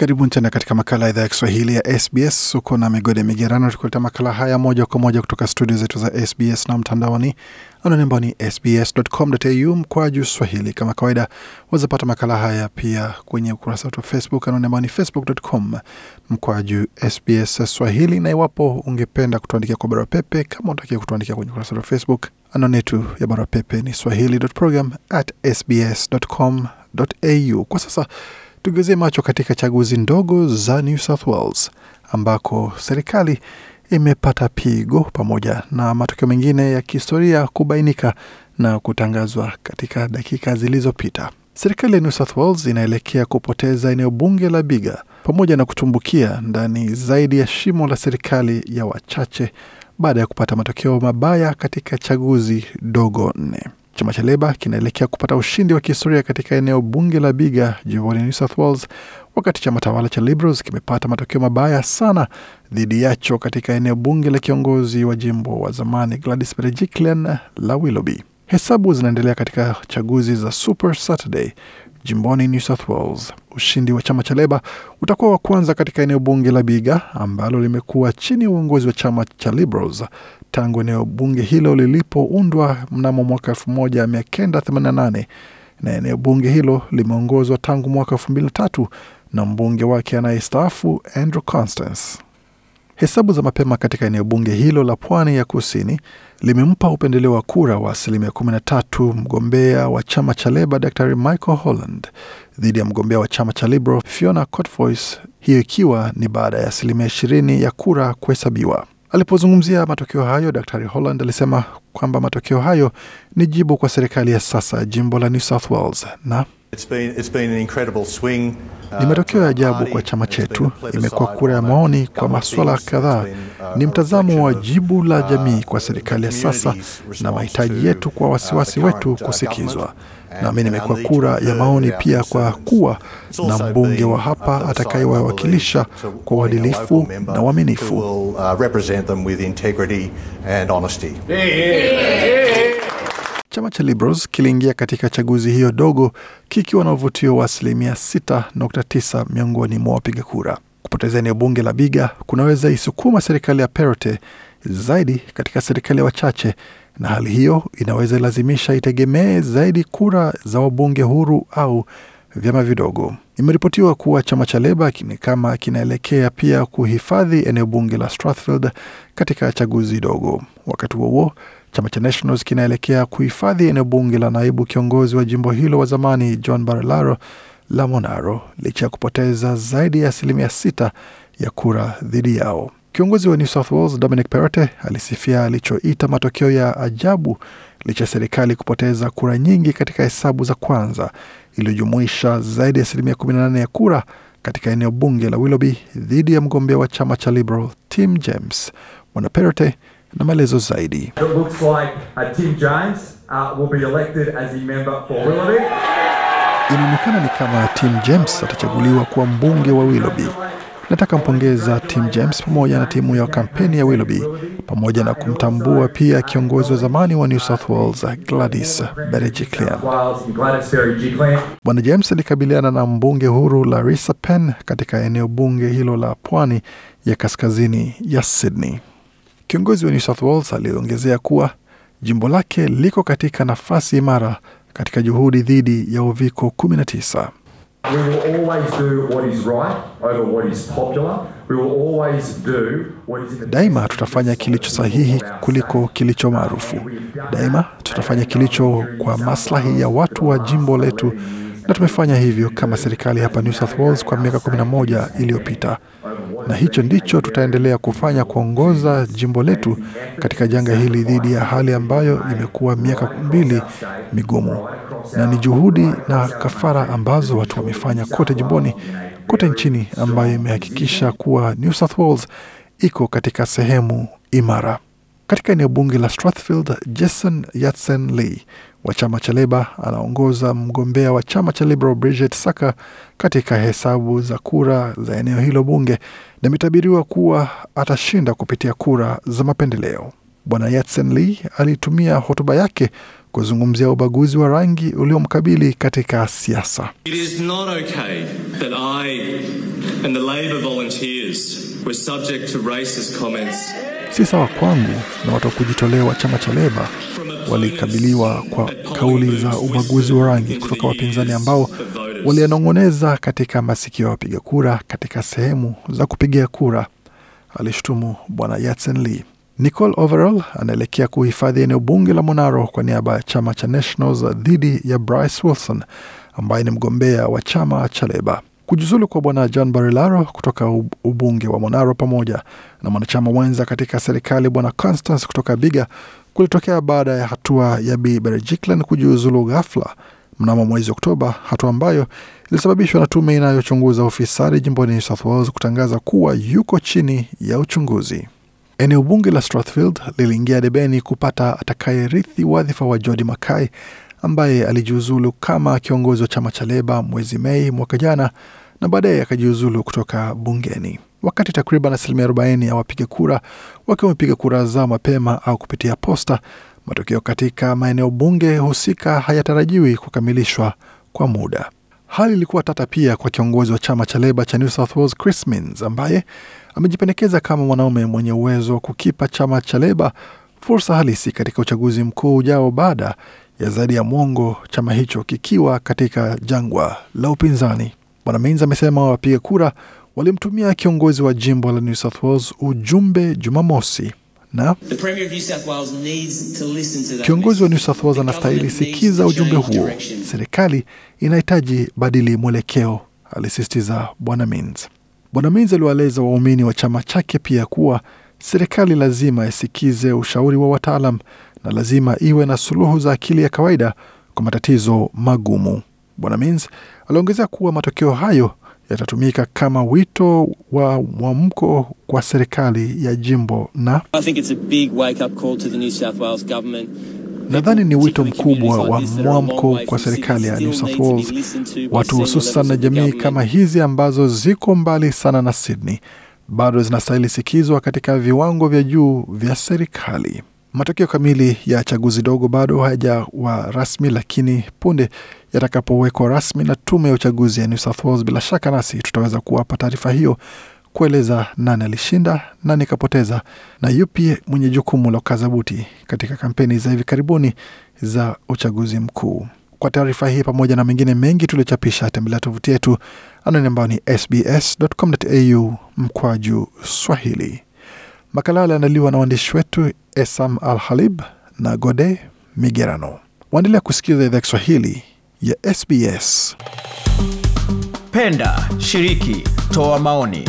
Karibu tena katika makala ya idhaa ya Kiswahili ya SBS. Uko na migode migerano, tukuleta makala haya moja kwa moja kutoka studio zetu za SBS na mtandaoni anwani ambao ni sbs.com.au mkwaju swahili. Kama kawaida, wazapata makala haya pia kwenye ukurasa wetu wa Facebook anwani ambao ni facebook.com mkwaju SBS swahili, na iwapo ungependa kutuandikia kwa barua pepe, kama unatakia kutuandikia kwenye ukurasa wetu wa Facebook, anwani yetu ya barua pepe ni swahili.program@sbs.com.au. Kwa sasa Tugezie macho katika chaguzi ndogo za New South Wales ambako serikali imepata pigo pamoja na matokeo mengine ya kihistoria kubainika na kutangazwa katika dakika zilizopita. Serikali ya New South Wales inaelekea kupoteza eneo bunge la Biga pamoja na kutumbukia ndani zaidi ya shimo la serikali ya wachache baada ya kupata matokeo mabaya katika chaguzi dogo nne. Chama cha Leba kinaelekea kupata ushindi wa kihistoria katika eneo bunge la Biga jimboni New South Wales, wakati chama tawala cha Liberals kimepata matokeo mabaya sana dhidi yacho katika eneo bunge la kiongozi wa jimbo wa zamani Gladys Berejiklian la Willoughby. Hesabu zinaendelea katika chaguzi za Super Saturday jimboni New South Wales. Ushindi wa chama cha Leba utakuwa wa kwanza katika eneo bunge la Biga ambalo limekuwa chini ya uongozi wa chama cha Liberals tangu eneo bunge hilo lilipoundwa mnamo mwaka 1988 na eneo bunge hilo limeongozwa tangu mwaka 2003 na mbunge wake anayestaafu Andrew Constance. Hesabu za mapema katika eneo bunge hilo la pwani ya kusini limempa upendeleo wa kura wa asilimia 13 mgombea wa chama cha Leba Dr Michael Holland dhidi ya mgombea wa chama cha Liberal Fiona Cotfois, hiyo ikiwa ni baada ya asilimia 20 ya kura kuhesabiwa. Alipozungumzia matokeo hayo, Dr Holland alisema kwamba matokeo hayo ni jibu kwa serikali ya sasa ya jimbo la New South Wales na It's been, it's been an incredible swing. ni matokeo ya ajabu kwa chama chetu. Imekuwa kura ya maoni kwa masuala kadhaa, ni mtazamo wa jibu la jamii kwa serikali ya sasa na mahitaji yetu kwa wasiwasi wetu kusikizwa. Nami nimekuwa kura ya maoni pia kwa kuwa na mbunge wa hapa atakayewawakilisha kwa uadilifu na uaminifu. Chama cha Liberals kiliingia katika chaguzi hiyo dogo kikiwa na uvutio wa asilimia 6.9 miongoni mwa wapiga kura. Kupoteza eneo bunge la Biga kunaweza isukuma serikali ya Perote zaidi katika serikali ya wachache, na hali hiyo inaweza ilazimisha itegemee zaidi kura za wabunge huru au vyama vidogo. Imeripotiwa kuwa chama cha Leba ni kama kinaelekea pia kuhifadhi eneo bunge la Strathfield katika chaguzi dogo. Wakati huo huo, chama cha Nationals kinaelekea kuhifadhi eneo bunge la naibu kiongozi wa jimbo hilo wa zamani John Barilaro la Monaro licha ya kupoteza zaidi ya asilimia sita ya kura dhidi yao. Kiongozi wa New South Wales Dominic Perrottet alisifia alichoita matokeo ya ajabu licha ya serikali kupoteza kura nyingi katika hesabu za kwanza iliyojumuisha zaidi ya asilimia 18 ya kura katika eneo bunge la Willoughby dhidi ya mgombea wa chama cha Liberal Tim James. Bwana perote na maelezo zaidi. It looks like uh, Tim James uh, will be elected as a member for Willoughby. Inaonekana ni kama Tim James atachaguliwa kuwa mbunge wa Willoughby. Nataka mpongeza Tim James pamoja na timu ya kampeni ya Willoughby pamoja na kumtambua pia kiongozi wa zamani wa New South Wales Gladys Berejiklian. Bwana James alikabiliana na mbunge huru Larissa Penn katika eneo bunge hilo la pwani ya kaskazini ya Sydney. Kiongozi wa New South Wales aliongezea kuwa jimbo lake liko katika nafasi imara katika juhudi dhidi ya uviko 19. We will always do what is right over what is popular. We will always do what is Daima tutafanya kilicho sahihi kuliko kilicho maarufu. Daima tutafanya kilicho kwa maslahi ya watu wa jimbo letu, na tumefanya hivyo kama serikali hapa New South Wales kwa miaka 11 iliyopita, na hicho ndicho tutaendelea kufanya, kuongoza jimbo letu katika janga hili dhidi ya hali ambayo imekuwa miaka mbili migumu, na ni juhudi na kafara ambazo watu wamefanya kote jimboni, kote nchini, ambayo imehakikisha kuwa New South Wales iko katika sehemu imara. Katika eneo bunge la Strathfield, Jason Yatsen Lee wa chama cha Leba anaongoza mgombea wa chama cha Liberal Bridget Saka katika hesabu za kura za eneo hilo bunge, na imetabiriwa kuwa atashinda kupitia kura za mapendeleo. Bwana Yatsen Lee alitumia hotuba yake kuzungumzia ubaguzi wa rangi uliomkabili katika siasa. It is not okay that I and the Labor volunteers were subject to racist comments Si sawa kwangu na watu wa kujitolea wa chama cha Leba walikabiliwa kwa kauli za ubaguzi wa rangi kutoka wapinzani ambao waliyanong'oneza katika masikio ya wapiga kura katika sehemu za kupigia kura, alishutumu bwana Yatsen Lee. Nicole Overall anaelekea kuhifadhi eneo bunge la Monaro kwa niaba ya chama cha Nationals dhidi ya Bryce Wilson ambaye ni mgombea wa chama cha Leba. Kujiuzulu kwa bwana John Barilaro kutoka ubunge wa Monaro pamoja na mwanachama mwenza katika serikali bwana Constance kutoka Biga kulitokea baada ya hatua ya Bi Berejiklian kujiuzulu ghafla mnamo mwezi Oktoba, hatua ambayo ilisababishwa na tume inayochunguza ufisadi jimboni New South Wales kutangaza kuwa yuko chini ya uchunguzi. Eneo bunge la Strathfield liliingia debeni kupata atakayerithi wadhifa wa Jodi Mackay ambaye alijiuzulu kama kiongozi wa chama cha Leba mwezi Mei mwaka jana na baadaye akajiuzulu kutoka bungeni, wakati takriban asilimia 40 ya wapiga kura wakiwa wamepiga kura zao mapema au kupitia posta. Matokeo katika maeneo bunge husika hayatarajiwi kukamilishwa kwa muda. Hali ilikuwa tata pia kwa kiongozi wa chama cha Leba cha New South Wales Chris Minns ambaye amejipendekeza kama mwanaume mwenye uwezo wa kukipa chama cha Leba fursa halisi katika uchaguzi mkuu ujao baada ya zaidi ya mwongo chama hicho kikiwa katika jangwa la upinzani. Bwana Minns amesema wapiga kura walimtumia kiongozi wa jimbo la New South Wales ujumbe Jumamosi na The Premier of New South Wales needs to listen to that Kiongozi wa New. South Wales anastahili sikiza ujumbe huo. Serikali inahitaji badili mwelekeo, alisisitiza Bwana Minns. Bwana Minns aliwaeleza waumini wa chama chake pia kuwa serikali lazima isikize ushauri wa wataalam na lazima iwe na suluhu za akili ya kawaida kwa matatizo magumu. Bwana Minns aliongezea kuwa matokeo hayo yatatumika kama wito wa mwamko kwa serikali ya jimbo na Nadhani ni wito mkubwa wa mwamko kwa serikali ya New South Wales, watu hususan na jamii kama hizi ambazo ziko mbali sana na Sydney bado zinastahili sikizwa katika viwango vya juu vya serikali. Matokeo kamili ya chaguzi dogo bado hayajawa rasmi, lakini punde yatakapowekwa rasmi na tume ya uchaguzi ya New South Wales, bila shaka nasi tutaweza kuwapa taarifa hiyo kueleza nani alishinda, nani kapoteza na yupi mwenye jukumu la ukazabuti katika kampeni za hivi karibuni za uchaguzi mkuu. Kwa taarifa hii pamoja na mengine mengi tuliochapisha, tembelea tovuti yetu anwani ambayo ni sbs.com.au mkwaju Swahili. Makala aliandaliwa na waandishi wetu Esam Al Halib na Gode Migerano. Waendelea kusikiliza idhaa Kiswahili ya SBS. Penda, shiriki, toa maoni.